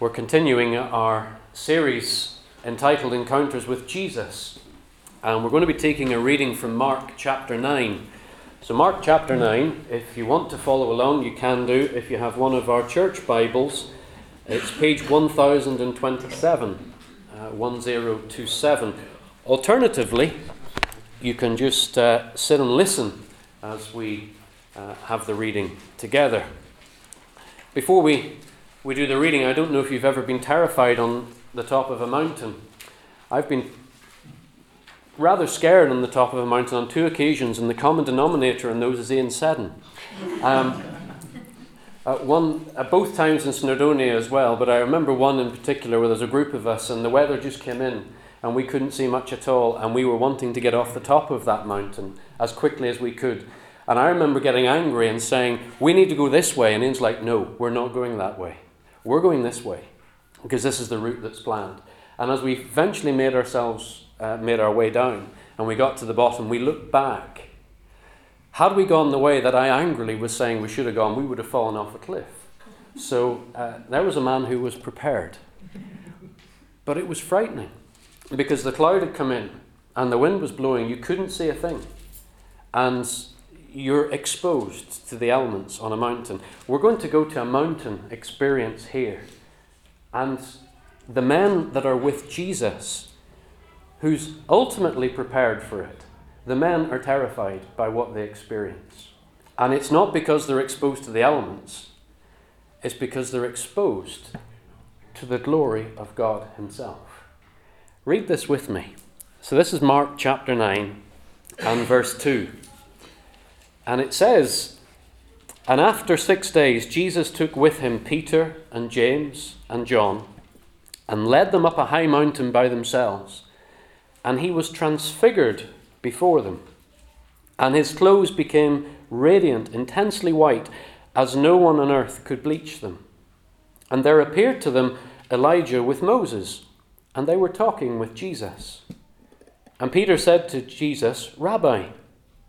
We're continuing our series entitled Encounters with Jesus. And we're going to be taking a reading from Mark chapter 9. So, Mark chapter 9, if you want to follow along, you can do. If you have one of our church Bibles, it's page 1027. Uh, 1027. Alternatively, you can just uh, sit and listen as we uh, have the reading together. Before we we do the reading, I don't know if you've ever been terrified on the top of a mountain. I've been rather scared on the top of a mountain on two occasions, and the common denominator in those is Ian Seddon. Um, at one, at both times in Snowdonia as well, but I remember one in particular where there's a group of us, and the weather just came in, and we couldn't see much at all, and we were wanting to get off the top of that mountain as quickly as we could. And I remember getting angry and saying, We need to go this way. And Ian's like, No, we're not going that way. We're going this way because this is the route that's planned. And as we eventually made ourselves, uh, made our way down and we got to the bottom, we looked back. Had we gone the way that I angrily was saying we should have gone, we would have fallen off a cliff. So uh, there was a man who was prepared. But it was frightening because the cloud had come in and the wind was blowing. You couldn't see a thing. And you're exposed to the elements on a mountain. We're going to go to a mountain experience here. And the men that are with Jesus, who's ultimately prepared for it, the men are terrified by what they experience. And it's not because they're exposed to the elements, it's because they're exposed to the glory of God Himself. Read this with me. So, this is Mark chapter 9 and verse 2. And it says, And after six days, Jesus took with him Peter and James and John and led them up a high mountain by themselves. And he was transfigured before them. And his clothes became radiant, intensely white, as no one on earth could bleach them. And there appeared to them Elijah with Moses, and they were talking with Jesus. And Peter said to Jesus, Rabbi,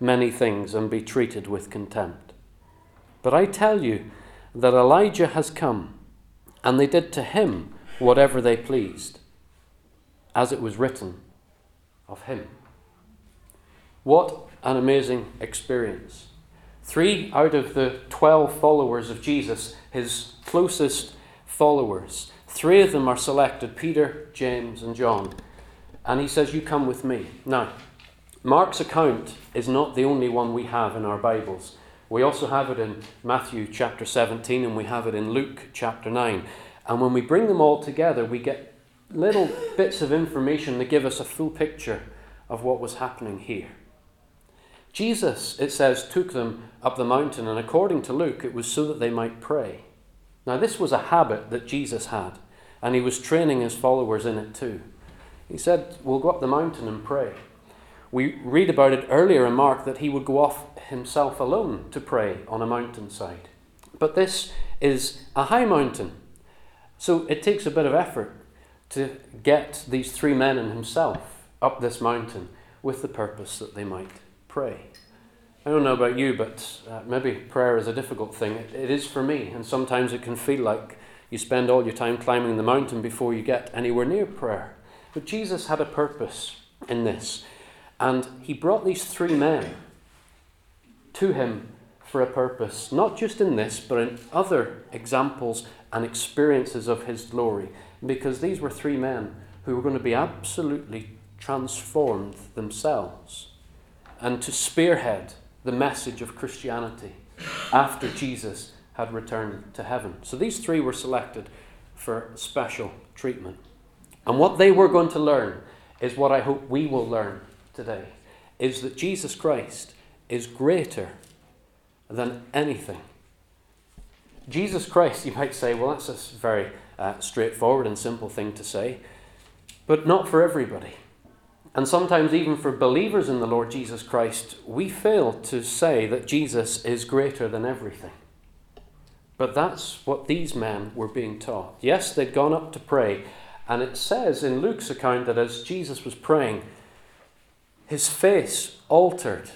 Many things and be treated with contempt. But I tell you that Elijah has come, and they did to him whatever they pleased, as it was written of him. What an amazing experience. Three out of the twelve followers of Jesus, his closest followers, three of them are selected Peter, James, and John. And he says, You come with me. Now, Mark's account is not the only one we have in our Bibles. We also have it in Matthew chapter 17 and we have it in Luke chapter 9. And when we bring them all together, we get little bits of information that give us a full picture of what was happening here. Jesus, it says, took them up the mountain, and according to Luke, it was so that they might pray. Now, this was a habit that Jesus had, and he was training his followers in it too. He said, We'll go up the mountain and pray. We read about it earlier in Mark that he would go off himself alone to pray on a mountainside. But this is a high mountain, so it takes a bit of effort to get these three men and himself up this mountain with the purpose that they might pray. I don't know about you, but uh, maybe prayer is a difficult thing. It, it is for me, and sometimes it can feel like you spend all your time climbing the mountain before you get anywhere near prayer. But Jesus had a purpose in this. And he brought these three men to him for a purpose, not just in this, but in other examples and experiences of his glory, because these were three men who were going to be absolutely transformed themselves and to spearhead the message of Christianity after Jesus had returned to heaven. So these three were selected for special treatment. And what they were going to learn is what I hope we will learn today is that Jesus Christ is greater than anything. Jesus Christ, you might say, well, that's a very uh, straightforward and simple thing to say, but not for everybody. And sometimes, even for believers in the Lord Jesus Christ, we fail to say that Jesus is greater than everything. But that's what these men were being taught. Yes, they'd gone up to pray, and it says in Luke's account that as Jesus was praying, his face altered.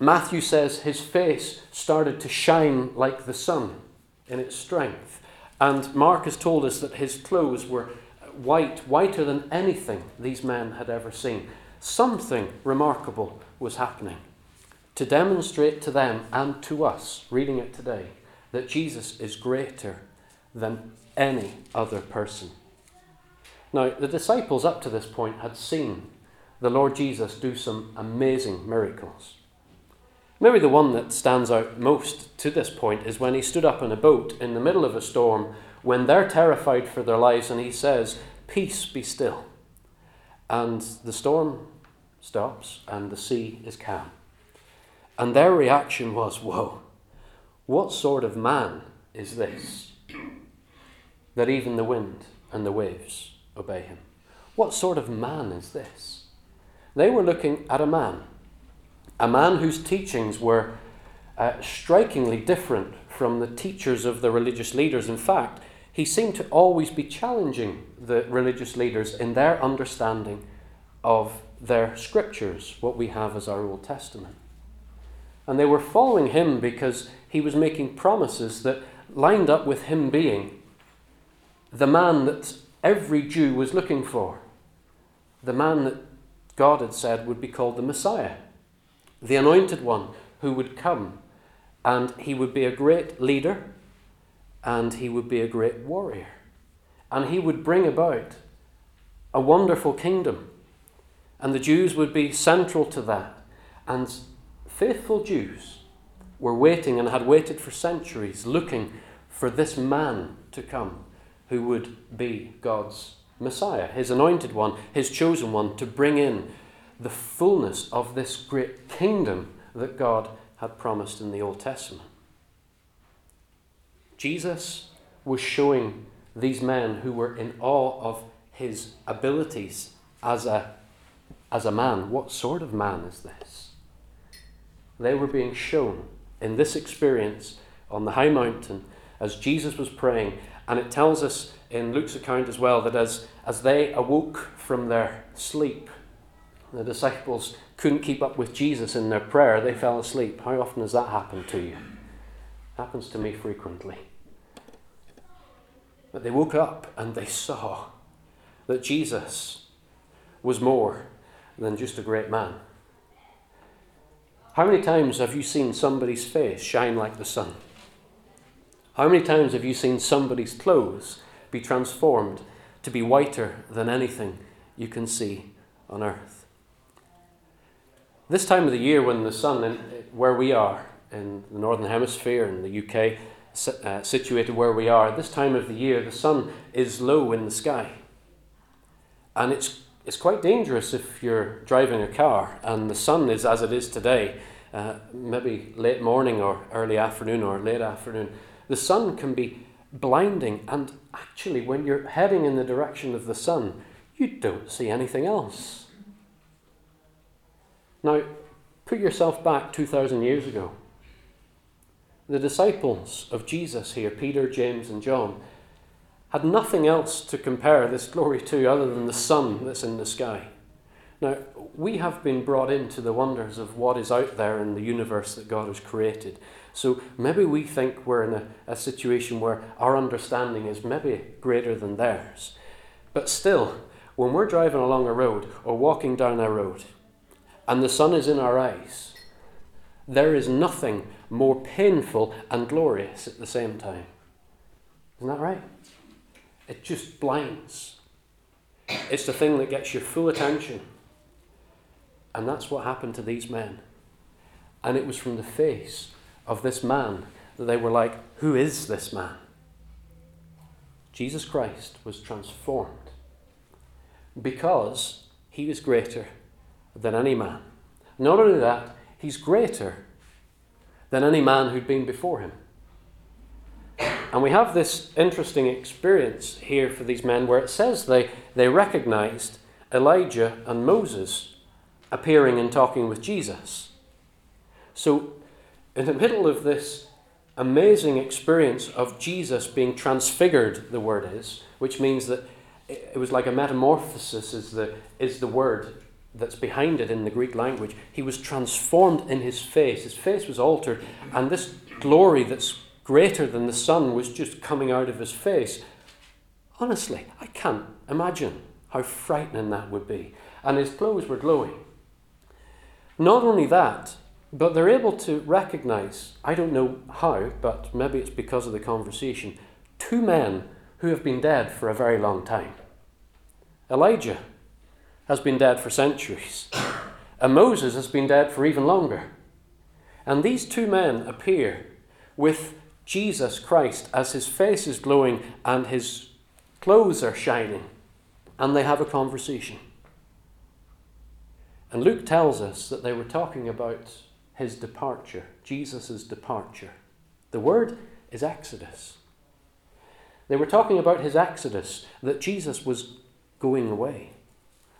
Matthew says his face started to shine like the sun in its strength. And Mark has told us that his clothes were white, whiter than anything these men had ever seen. Something remarkable was happening to demonstrate to them and to us, reading it today, that Jesus is greater than any other person. Now, the disciples up to this point had seen the Lord Jesus do some amazing miracles. Maybe the one that stands out most to this point is when he stood up in a boat in the middle of a storm when they're terrified for their lives and he says, Peace be still. And the storm stops and the sea is calm. And their reaction was, Whoa, what sort of man is this? That even the wind and the waves obey him. What sort of man is this? They were looking at a man, a man whose teachings were uh, strikingly different from the teachers of the religious leaders. In fact, he seemed to always be challenging the religious leaders in their understanding of their scriptures, what we have as our Old Testament. And they were following him because he was making promises that lined up with him being the man that every Jew was looking for, the man that God had said would be called the Messiah, the anointed one who would come, and he would be a great leader and he would be a great warrior. And he would bring about a wonderful kingdom. And the Jews would be central to that. And faithful Jews were waiting and had waited for centuries looking for this man to come who would be God's Messiah, his anointed one, his chosen one, to bring in the fullness of this great kingdom that God had promised in the Old Testament. Jesus was showing these men who were in awe of his abilities as a, as a man what sort of man is this? They were being shown in this experience on the high mountain as Jesus was praying. And it tells us in Luke's account as well that as, as they awoke from their sleep, the disciples couldn't keep up with Jesus in their prayer, they fell asleep. How often has that happened to you? Happens to me frequently. But they woke up and they saw that Jesus was more than just a great man. How many times have you seen somebody's face shine like the sun? How many times have you seen somebody's clothes be transformed to be whiter than anything you can see on earth? This time of the year, when the sun, where we are in the Northern Hemisphere in the UK, uh, situated where we are, this time of the year, the sun is low in the sky. And it's, it's quite dangerous if you're driving a car and the sun is as it is today, uh, maybe late morning or early afternoon or late afternoon. The sun can be blinding, and actually, when you're heading in the direction of the sun, you don't see anything else. Now, put yourself back 2,000 years ago. The disciples of Jesus here, Peter, James, and John, had nothing else to compare this glory to other than the sun that's in the sky. Now, we have been brought into the wonders of what is out there in the universe that God has created. So maybe we think we're in a, a situation where our understanding is maybe greater than theirs. But still, when we're driving along a road or walking down a road and the sun is in our eyes, there is nothing more painful and glorious at the same time. Isn't that right? It just blinds. it's the thing that gets your full attention. And that's what happened to these men. And it was from the face of this man that they were like, Who is this man? Jesus Christ was transformed because he was greater than any man. Not only that, he's greater than any man who'd been before him. And we have this interesting experience here for these men where it says they, they recognized Elijah and Moses appearing and talking with Jesus. So, in the middle of this amazing experience of Jesus being transfigured, the word is, which means that it was like a metamorphosis, is the, is the word that's behind it in the Greek language. He was transformed in his face. His face was altered, and this glory that's greater than the sun was just coming out of his face. Honestly, I can't imagine how frightening that would be. And his clothes were glowing. Not only that, but they're able to recognize, I don't know how, but maybe it's because of the conversation, two men who have been dead for a very long time. Elijah has been dead for centuries, and Moses has been dead for even longer. And these two men appear with Jesus Christ as his face is glowing and his clothes are shining, and they have a conversation. And Luke tells us that they were talking about his departure, Jesus' departure. The word is Exodus. They were talking about his Exodus, that Jesus was going away,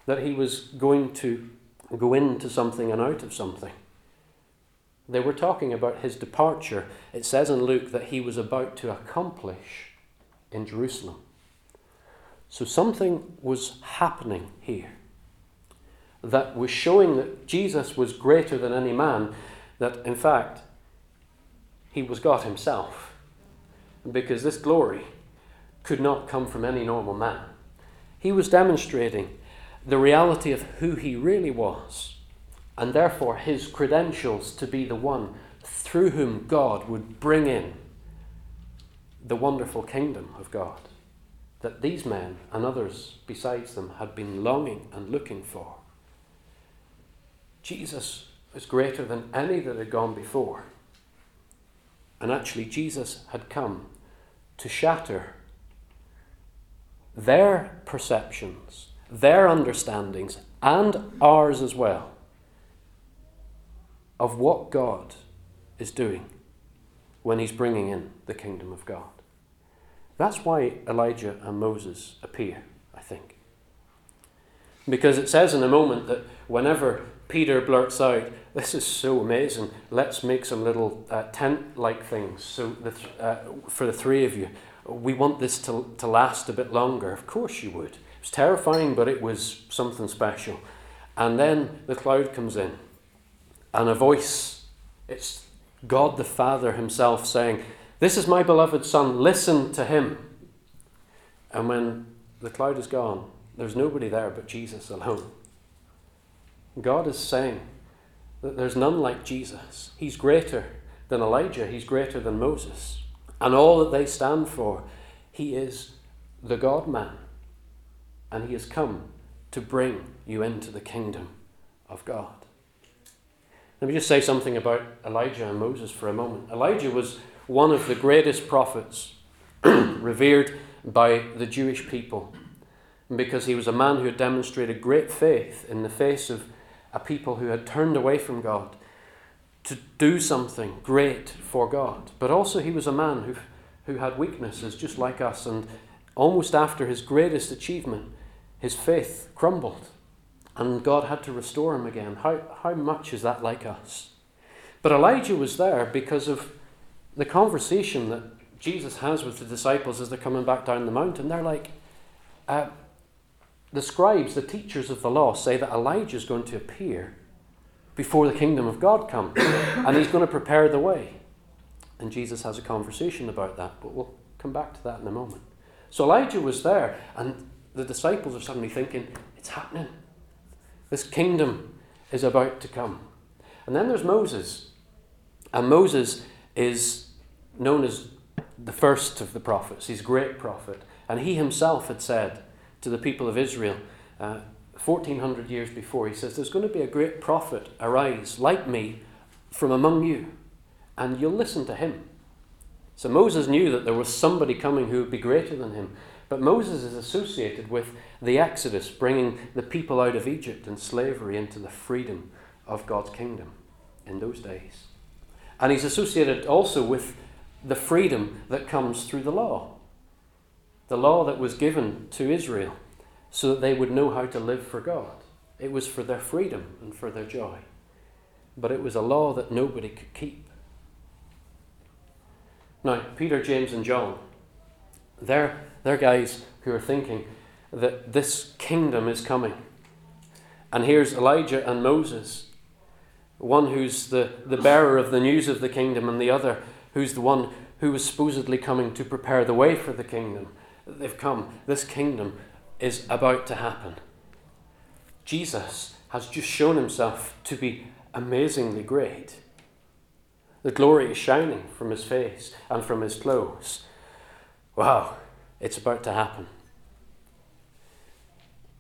that he was going to go into something and out of something. They were talking about his departure. It says in Luke that he was about to accomplish in Jerusalem. So something was happening here that was showing that Jesus was greater than any man, that in fact, he was God himself. Because this glory could not come from any normal man. He was demonstrating the reality of who he really was, and therefore his credentials to be the one through whom God would bring in the wonderful kingdom of God that these men and others besides them had been longing and looking for. Jesus was greater than any that had gone before. And actually, Jesus had come to shatter their perceptions, their understandings, and ours as well, of what God is doing when He's bringing in the kingdom of God. That's why Elijah and Moses appear, I think. Because it says in a moment that whenever Peter blurts out, This is so amazing. Let's make some little uh, tent like things so the th- uh, for the three of you. We want this to, to last a bit longer. Of course you would. It was terrifying, but it was something special. And then the cloud comes in, and a voice, it's God the Father Himself saying, This is my beloved Son, listen to Him. And when the cloud is gone, there's nobody there but Jesus alone. God is saying that there's none like Jesus. He's greater than Elijah, he's greater than Moses. And all that they stand for, he is the God man. And he has come to bring you into the kingdom of God. Let me just say something about Elijah and Moses for a moment. Elijah was one of the greatest prophets revered by the Jewish people because he was a man who had demonstrated great faith in the face of a people who had turned away from God to do something great for God. But also, he was a man who, who had weaknesses just like us, and almost after his greatest achievement, his faith crumbled, and God had to restore him again. How, how much is that like us? But Elijah was there because of the conversation that Jesus has with the disciples as they're coming back down the mountain. They're like, uh, the scribes, the teachers of the law, say that Elijah is going to appear before the kingdom of God comes and he's going to prepare the way. And Jesus has a conversation about that, but we'll come back to that in a moment. So Elijah was there, and the disciples are suddenly thinking, it's happening. This kingdom is about to come. And then there's Moses. And Moses is known as the first of the prophets. He's a great prophet. And he himself had said, to the people of Israel uh, 1400 years before. He says, There's going to be a great prophet arise like me from among you, and you'll listen to him. So Moses knew that there was somebody coming who would be greater than him. But Moses is associated with the Exodus, bringing the people out of Egypt and slavery into the freedom of God's kingdom in those days. And he's associated also with the freedom that comes through the law. The law that was given to Israel so that they would know how to live for God. It was for their freedom and for their joy. But it was a law that nobody could keep. Now, Peter, James, and John, they're, they're guys who are thinking that this kingdom is coming. And here's Elijah and Moses, one who's the, the bearer of the news of the kingdom, and the other who's the one who was supposedly coming to prepare the way for the kingdom. They've come. This kingdom is about to happen. Jesus has just shown himself to be amazingly great. The glory is shining from his face and from his clothes. Wow, it's about to happen.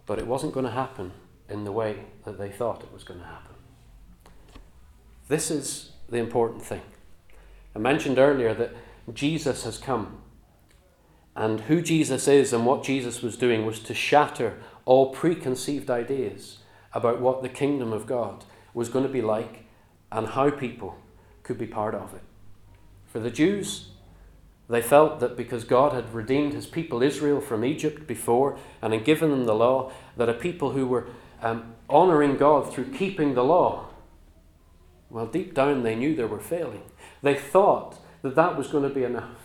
But it wasn't going to happen in the way that they thought it was going to happen. This is the important thing. I mentioned earlier that Jesus has come. And who Jesus is and what Jesus was doing was to shatter all preconceived ideas about what the kingdom of God was going to be like and how people could be part of it. For the Jews, they felt that because God had redeemed his people Israel from Egypt before and had given them the law, that a people who were um, honouring God through keeping the law, well, deep down they knew they were failing. They thought that that was going to be enough.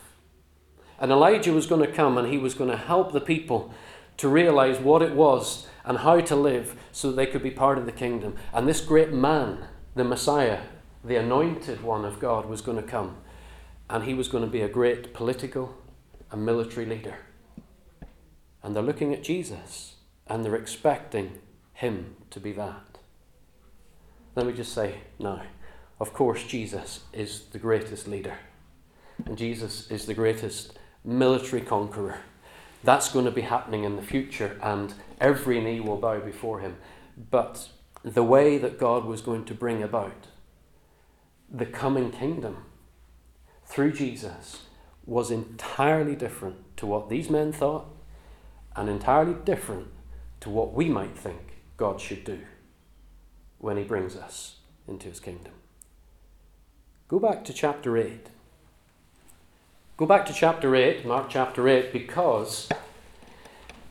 And Elijah was going to come and he was going to help the people to realize what it was and how to live so they could be part of the kingdom. And this great man, the Messiah, the anointed one of God was going to come, and he was going to be a great political and military leader. And they're looking at Jesus, and they're expecting him to be that. Let me just say now, of course, Jesus is the greatest leader, and Jesus is the greatest military conqueror. That's going to be happening in the future, and every knee will bow before him. But the way that God was going to bring about the coming kingdom through Jesus was entirely different to what these men thought and entirely different to what we might think God should do when He brings us into His kingdom. Go back to chapter 8. Go back to chapter 8, Mark chapter 8, because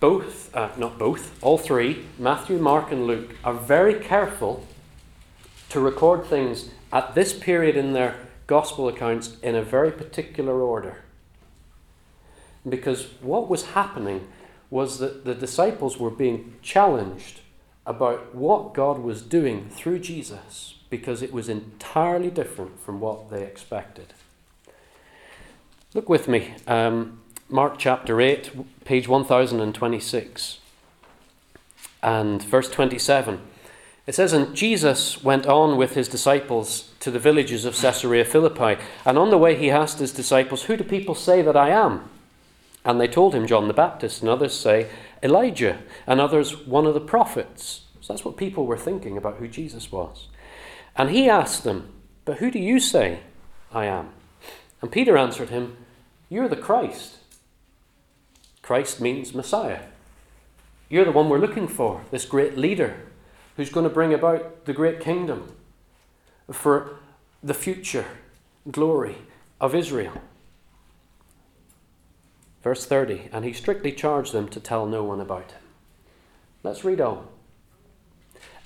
both, uh, not both, all three, Matthew, Mark, and Luke, are very careful to record things at this period in their gospel accounts in a very particular order. Because what was happening was that the disciples were being challenged about what God was doing through Jesus because it was entirely different from what they expected. Look with me, um, Mark chapter 8, page 1026, and verse 27. It says, And Jesus went on with his disciples to the villages of Caesarea Philippi. And on the way he asked his disciples, Who do people say that I am? And they told him John the Baptist, and others say Elijah, and others one of the prophets. So that's what people were thinking about who Jesus was. And he asked them, But who do you say I am? And Peter answered him, You're the Christ. Christ means Messiah. You're the one we're looking for, this great leader who's going to bring about the great kingdom for the future glory of Israel. Verse 30 And he strictly charged them to tell no one about him. Let's read on.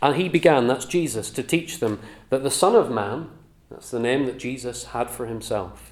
And he began, that's Jesus, to teach them that the Son of Man, that's the name that Jesus had for himself,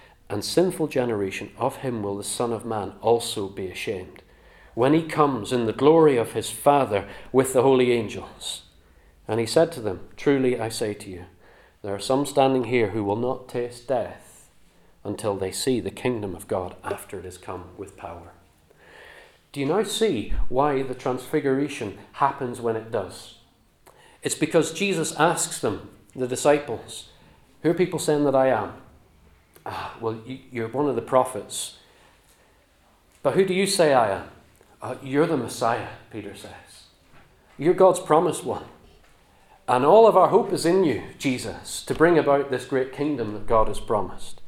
and sinful generation, of him will the Son of Man also be ashamed when he comes in the glory of his Father with the holy angels. And he said to them, Truly I say to you, there are some standing here who will not taste death until they see the kingdom of God after it has come with power. Do you now see why the transfiguration happens when it does? It's because Jesus asks them, the disciples, Who are people saying that I am? Ah, well, you're one of the prophets. But who do you say I am? Uh, you're the Messiah, Peter says. You're God's promised one. And all of our hope is in you, Jesus, to bring about this great kingdom that God has promised.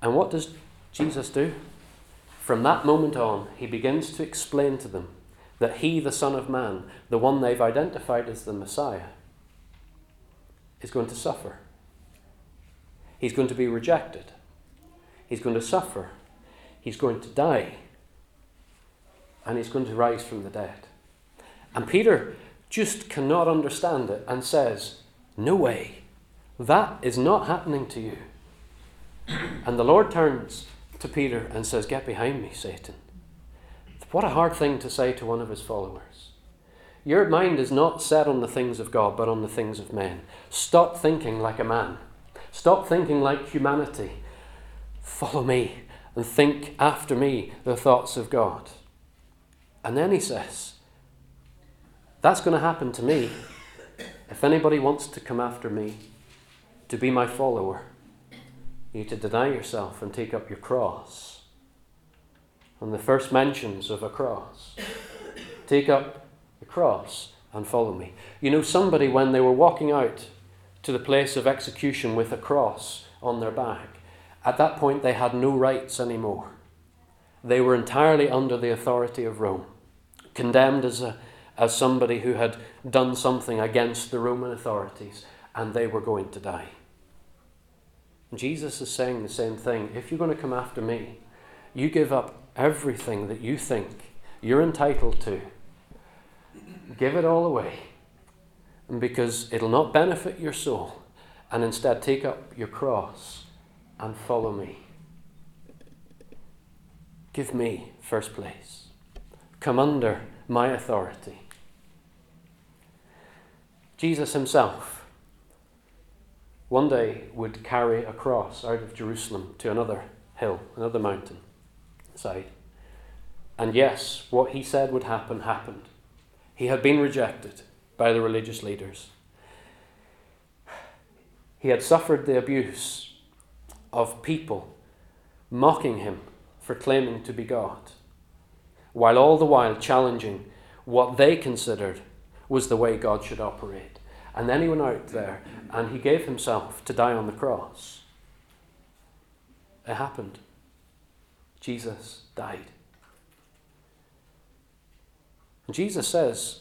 And what does Jesus do? From that moment on, he begins to explain to them that he, the Son of Man, the one they've identified as the Messiah, is going to suffer. He's going to be rejected. He's going to suffer. He's going to die and he's going to rise from the dead. And Peter just cannot understand it and says, No way, that is not happening to you. And the Lord turns to Peter and says, Get behind me, Satan. What a hard thing to say to one of his followers. Your mind is not set on the things of God, but on the things of men. Stop thinking like a man. Stop thinking like humanity. Follow me and think after me the thoughts of God. And then he says, That's going to happen to me. If anybody wants to come after me, to be my follower, you need to deny yourself and take up your cross. And the first mentions of a cross, take up the cross and follow me. You know, somebody, when they were walking out to the place of execution with a cross on their back, at that point they had no rights anymore. They were entirely under the authority of Rome condemned as, a, as somebody who had done something against the Roman authorities, and they were going to die. Jesus is saying the same thing. If you're going to come after me, you give up everything that you think you're entitled to. Give it all away. Because it'll not benefit your soul. And instead, take up your cross and follow me. Give me first place come under my authority. Jesus himself one day would carry a cross out of Jerusalem to another hill, another mountain side. And yes, what he said would happen happened. He had been rejected by the religious leaders. He had suffered the abuse of people mocking him for claiming to be God while all the while challenging what they considered was the way God should operate. And then he went out there and he gave himself to die on the cross. It happened. Jesus died. Jesus says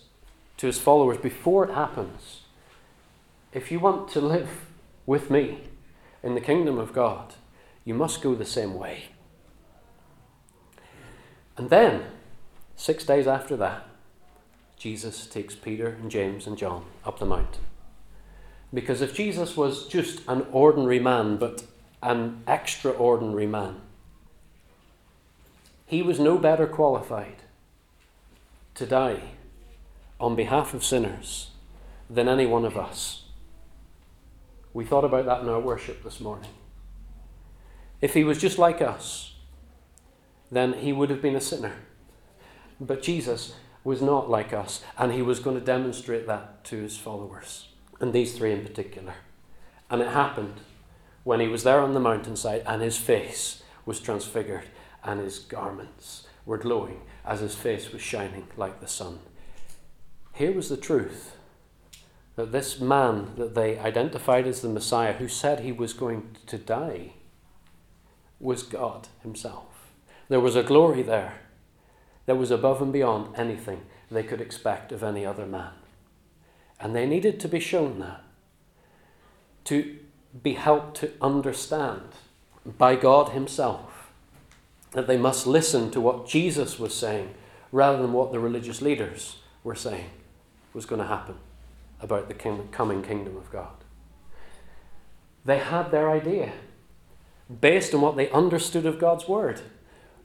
to his followers before it happens, if you want to live with me in the kingdom of God, you must go the same way. And then Six days after that, Jesus takes Peter and James and John up the mountain. Because if Jesus was just an ordinary man, but an extraordinary man, he was no better qualified to die on behalf of sinners than any one of us. We thought about that in our worship this morning. If he was just like us, then he would have been a sinner. But Jesus was not like us, and he was going to demonstrate that to his followers, and these three in particular. And it happened when he was there on the mountainside, and his face was transfigured, and his garments were glowing as his face was shining like the sun. Here was the truth that this man that they identified as the Messiah, who said he was going to die, was God Himself. There was a glory there that was above and beyond anything they could expect of any other man. And they needed to be shown that, to be helped to understand by God Himself that they must listen to what Jesus was saying rather than what the religious leaders were saying was going to happen about the coming kingdom of God. They had their idea based on what they understood of God's word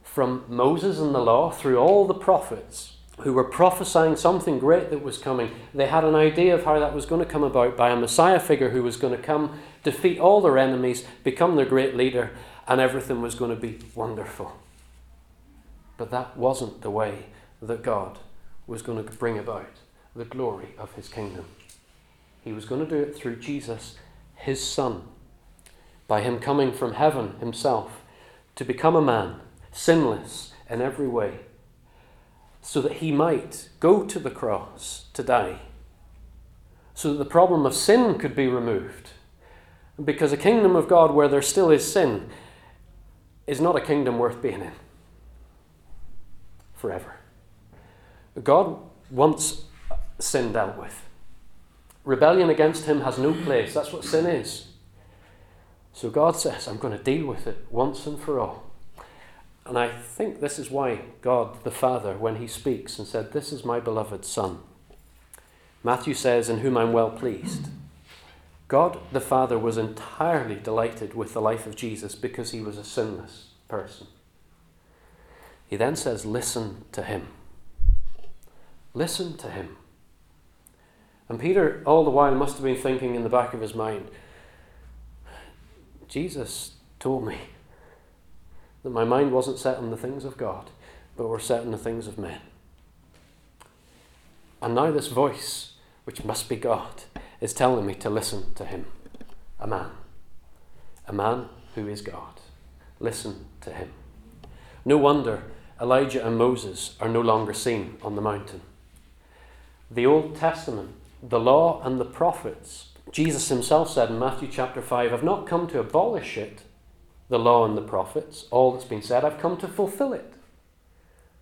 from Moses and the law through all the prophets who were prophesying something great that was coming. They had an idea of how that was going to come about by a Messiah figure who was going to come, defeat all their enemies, become their great leader, and everything was going to be wonderful. But that wasn't the way that God was going to bring about the glory of his kingdom. He was going to do it through Jesus, his Son, by him coming from heaven himself to become a man, sinless in every way so that he might go to the cross to die, so that the problem of sin could be removed. Because a kingdom of God where there still is sin is not a kingdom worth being in forever. God wants sin dealt with. Rebellion against him has no place. That's what sin is. So God says, I'm going to deal with it once and for all. And I think this is why God the Father, when he speaks and said, This is my beloved Son, Matthew says, In whom I'm well pleased. God the Father was entirely delighted with the life of Jesus because he was a sinless person. He then says, Listen to him. Listen to him. And Peter, all the while, must have been thinking in the back of his mind, Jesus told me that my mind wasn't set on the things of God, but were set on the things of men. And now this voice, which must be God, is telling me to listen to him, a man, a man who is God. Listen to him. No wonder Elijah and Moses are no longer seen on the mountain. The Old Testament, the law and the prophets, Jesus himself said in Matthew chapter 5, I've not come to abolish it, the law and the prophets, all that's been said, I've come to fulfill it.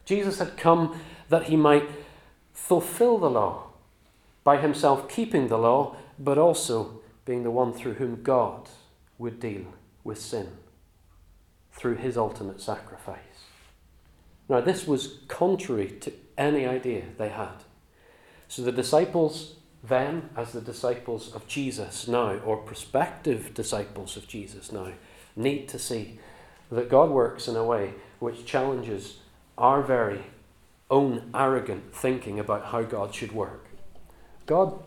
Jesus had come that he might fulfill the law by himself keeping the law, but also being the one through whom God would deal with sin through his ultimate sacrifice. Now, this was contrary to any idea they had. So the disciples then, as the disciples of Jesus now, or prospective disciples of Jesus now, need to see that God works in a way which challenges our very own arrogant thinking about how God should work. God,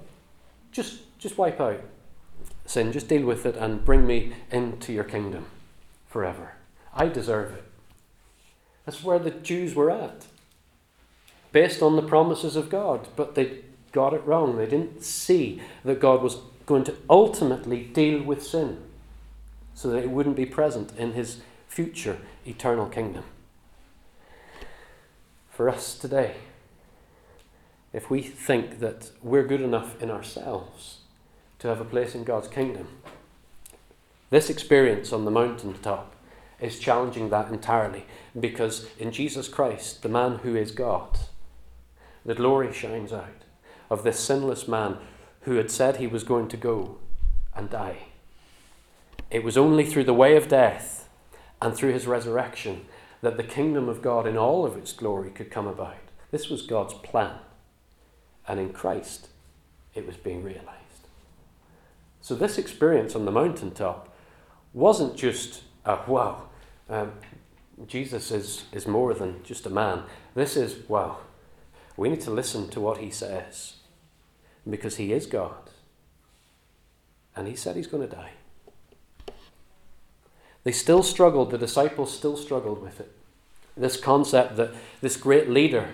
just, just wipe out sin, just deal with it and bring me into your kingdom forever. I deserve it. That's where the Jews were at, based on the promises of God, but they got it wrong. They didn't see that God was going to ultimately deal with sin so that it wouldn't be present in his future eternal kingdom. For us today, if we think that we're good enough in ourselves to have a place in God's kingdom, this experience on the mountaintop is challenging that entirely because in Jesus Christ, the man who is God, the glory shines out of this sinless man who had said he was going to go and die. It was only through the way of death and through his resurrection that the kingdom of God in all of its glory could come about. This was God's plan. And in Christ, it was being realized. So, this experience on the mountaintop wasn't just a wow, um, Jesus is, is more than just a man. This is wow, we need to listen to what he says because he is God. And he said he's going to die. They still struggled, the disciples still struggled with it. This concept that this great leader,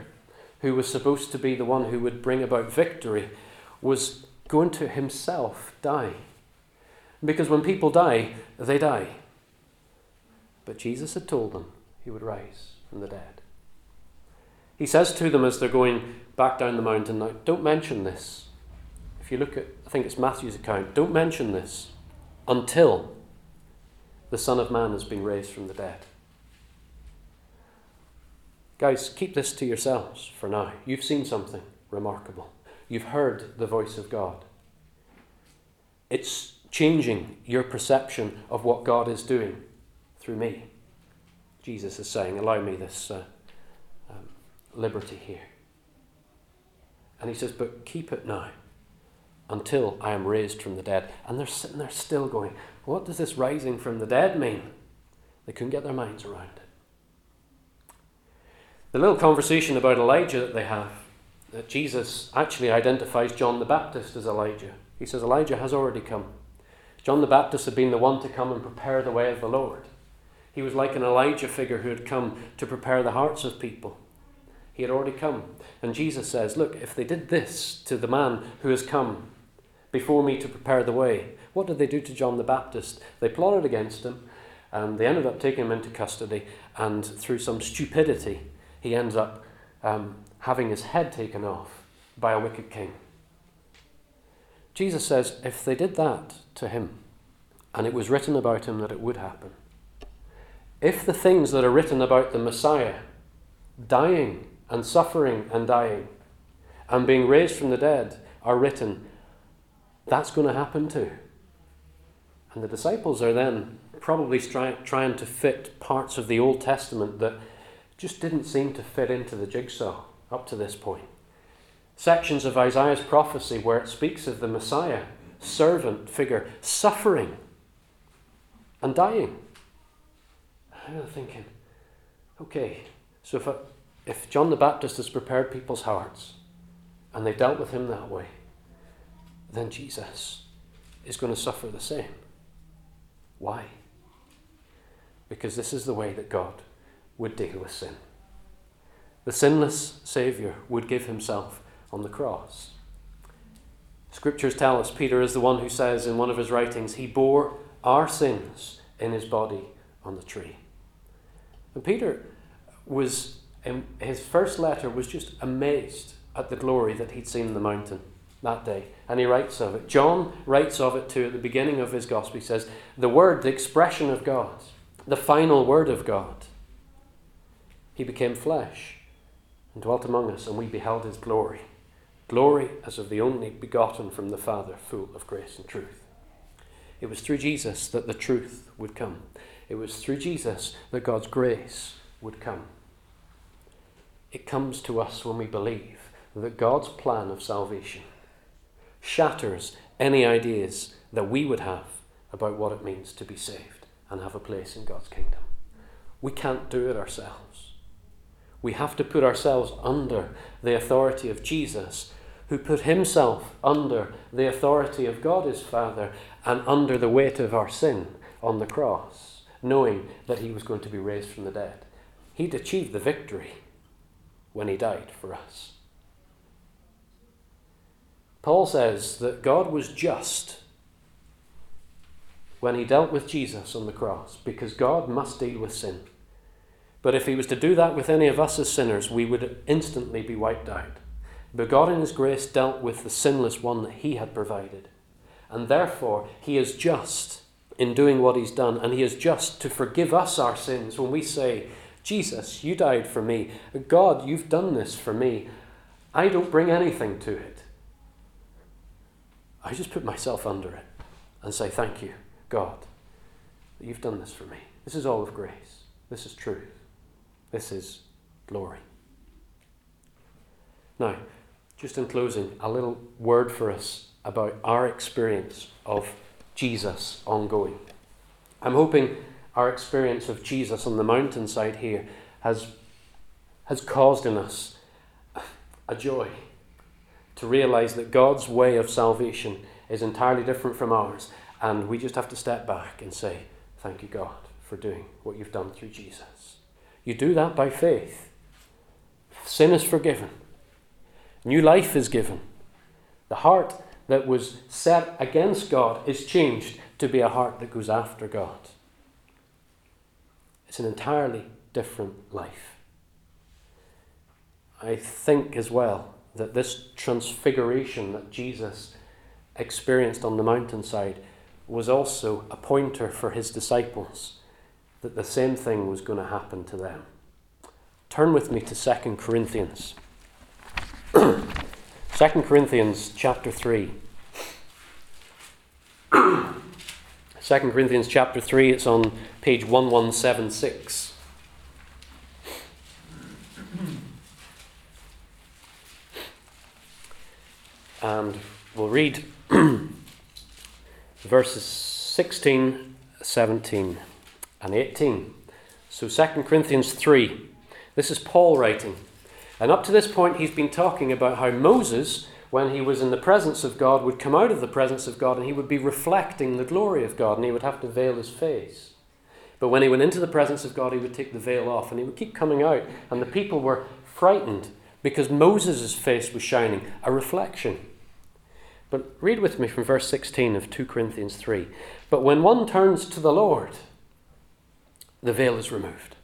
who was supposed to be the one who would bring about victory, was going to himself die. Because when people die, they die. But Jesus had told them he would rise from the dead. He says to them as they're going back down the mountain, now, don't mention this. If you look at, I think it's Matthew's account, don't mention this until the Son of Man has been raised from the dead. Guys, keep this to yourselves for now. You've seen something remarkable. You've heard the voice of God. It's changing your perception of what God is doing through me. Jesus is saying, Allow me this uh, um, liberty here. And he says, But keep it now until I am raised from the dead. And they're sitting there still going, What does this rising from the dead mean? They couldn't get their minds around it. The little conversation about Elijah that they have, that Jesus actually identifies John the Baptist as Elijah. He says, Elijah has already come. John the Baptist had been the one to come and prepare the way of the Lord. He was like an Elijah figure who had come to prepare the hearts of people. He had already come. And Jesus says, Look, if they did this to the man who has come before me to prepare the way, what did they do to John the Baptist? They plotted against him, and they ended up taking him into custody, and through some stupidity, he ends up um, having his head taken off by a wicked king. Jesus says, if they did that to him, and it was written about him that it would happen, if the things that are written about the Messiah, dying and suffering and dying, and being raised from the dead, are written, that's going to happen too. And the disciples are then probably try, trying to fit parts of the Old Testament that just didn't seem to fit into the jigsaw up to this point. Sections of Isaiah's prophecy where it speaks of the Messiah, servant figure, suffering and dying. I'm thinking, okay, so if, I, if John the Baptist has prepared people's hearts and they dealt with him that way, then Jesus is going to suffer the same. Why? Because this is the way that God would deal with sin. The sinless Saviour would give himself on the cross. Scriptures tell us Peter is the one who says in one of his writings, He bore our sins in his body on the tree. And Peter was, in his first letter, was just amazed at the glory that he'd seen in the mountain that day. And he writes of it. John writes of it too at the beginning of his gospel. He says, The word, the expression of God, the final word of God. He became flesh and dwelt among us, and we beheld his glory. Glory as of the only begotten from the Father, full of grace and truth. It was through Jesus that the truth would come. It was through Jesus that God's grace would come. It comes to us when we believe that God's plan of salvation shatters any ideas that we would have about what it means to be saved and have a place in God's kingdom. We can't do it ourselves. We have to put ourselves under the authority of Jesus, who put himself under the authority of God his Father and under the weight of our sin on the cross, knowing that he was going to be raised from the dead. He'd achieved the victory when he died for us. Paul says that God was just when he dealt with Jesus on the cross because God must deal with sin. But if he was to do that with any of us as sinners, we would instantly be wiped out. But God, in his grace, dealt with the sinless one that he had provided. And therefore, he is just in doing what he's done, and he is just to forgive us our sins when we say, Jesus, you died for me. God, you've done this for me. I don't bring anything to it. I just put myself under it and say, Thank you, God, that you've done this for me. This is all of grace. This is truth. This is glory. Now, just in closing, a little word for us about our experience of Jesus ongoing. I'm hoping our experience of Jesus on the mountainside here has, has caused in us a joy to realize that God's way of salvation is entirely different from ours, and we just have to step back and say, Thank you, God, for doing what you've done through Jesus. You do that by faith. Sin is forgiven, new life is given. The heart that was set against God is changed to be a heart that goes after God. It's an entirely different life. I think as well that this transfiguration that Jesus experienced on the mountainside was also a pointer for his disciples that the same thing was going to happen to them. Turn with me to 2 Corinthians. 2 2 Corinthians chapter 3. 2 Corinthians chapter 3, it's on page 1176. And we'll read verses 16, 17, and 18. So 2 Corinthians 3. This is Paul writing. And up to this point, he's been talking about how Moses, when he was in the presence of God, would come out of the presence of God and he would be reflecting the glory of God and he would have to veil his face. But when he went into the presence of God, he would take the veil off and he would keep coming out. And the people were frightened because Moses' face was shining, a reflection. But read with me from verse 16 of 2 Corinthians 3. But when one turns to the Lord, the veil is removed.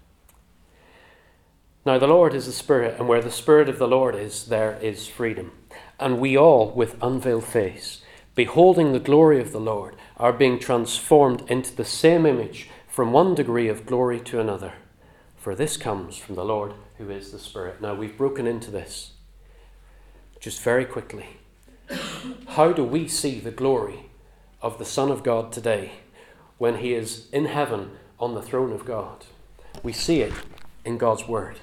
Now, the Lord is the Spirit, and where the Spirit of the Lord is, there is freedom. And we all, with unveiled face, beholding the glory of the Lord, are being transformed into the same image from one degree of glory to another. For this comes from the Lord who is the Spirit. Now, we've broken into this just very quickly. How do we see the glory of the Son of God today when he is in heaven on the throne of God? We see it in God's Word.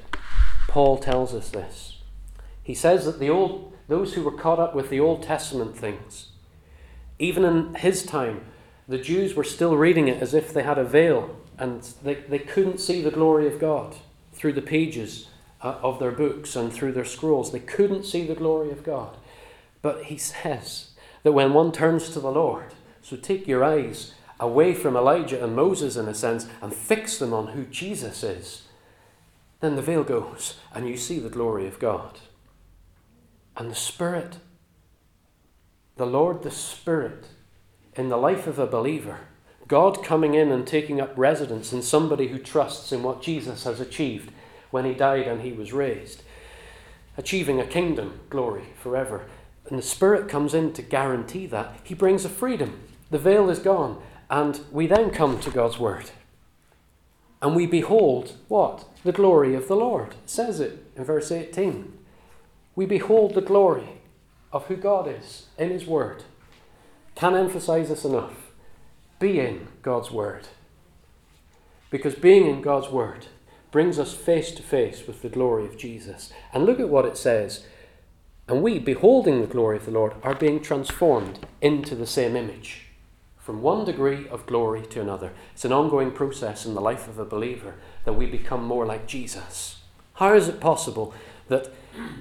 Paul tells us this. He says that the old, those who were caught up with the Old Testament things, even in his time, the Jews were still reading it as if they had a veil and they, they couldn't see the glory of God through the pages uh, of their books and through their scrolls. They couldn't see the glory of God. But he says that when one turns to the Lord, so take your eyes away from Elijah and Moses in a sense and fix them on who Jesus is then the veil goes and you see the glory of God. And the Spirit, the Lord, the Spirit, in the life of a believer, God coming in and taking up residence in somebody who trusts in what Jesus has achieved when he died and he was raised, achieving a kingdom glory forever. And the Spirit comes in to guarantee that. He brings a freedom. The veil is gone. And we then come to God's Word. And we behold what? The glory of the Lord. It says it in verse 18. We behold the glory of who God is in His Word. Can't emphasize this enough. Be in God's Word. Because being in God's Word brings us face to face with the glory of Jesus. And look at what it says. And we, beholding the glory of the Lord, are being transformed into the same image from one degree of glory to another. It's an ongoing process in the life of a believer that we become more like Jesus. How is it possible that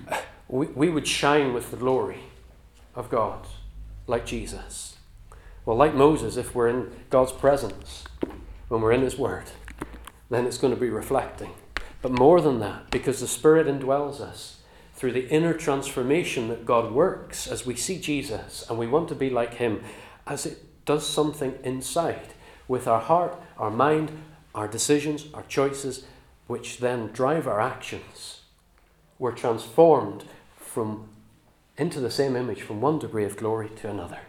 uh, we, we would shine with the glory of God like Jesus? Well, like Moses, if we're in God's presence, when we're in His Word, then it's going to be reflecting. But more than that, because the Spirit indwells us through the inner transformation that God works as we see Jesus and we want to be like Him, as it does something inside with our heart, our mind, our decisions, our choices, which then drive our actions. We're transformed from into the same image from one degree of glory to another.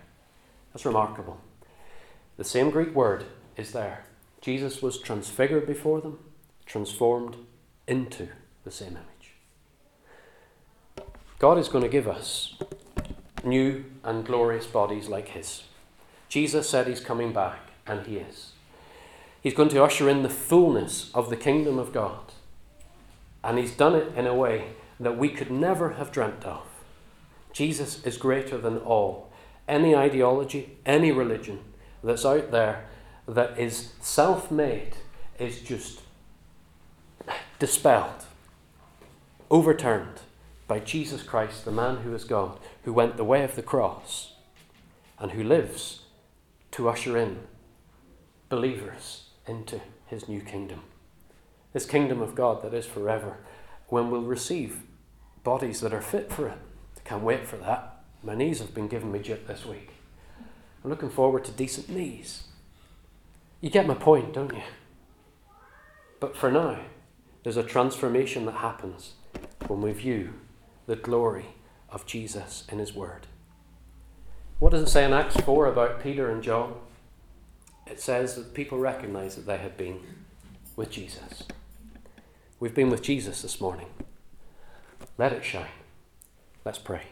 That's remarkable. The same Greek word is there. Jesus was transfigured before them, transformed into the same image. God is going to give us new and glorious bodies like His. Jesus said he's coming back, and he is. He's going to usher in the fullness of the kingdom of God. And he's done it in a way that we could never have dreamt of. Jesus is greater than all. Any ideology, any religion that's out there that is self made is just dispelled, overturned by Jesus Christ, the man who is God, who went the way of the cross and who lives to usher in believers into his new kingdom. This kingdom of God that is forever, when we'll receive bodies that are fit for it. I can't wait for that. My knees have been giving me jip this week. I'm looking forward to decent knees. You get my point, don't you? But for now, there's a transformation that happens when we view the glory of Jesus in His Word. What does it say in Acts 4 about Peter and John? It says that people recognize that they had been with Jesus. We've been with Jesus this morning. Let it shine. Let's pray.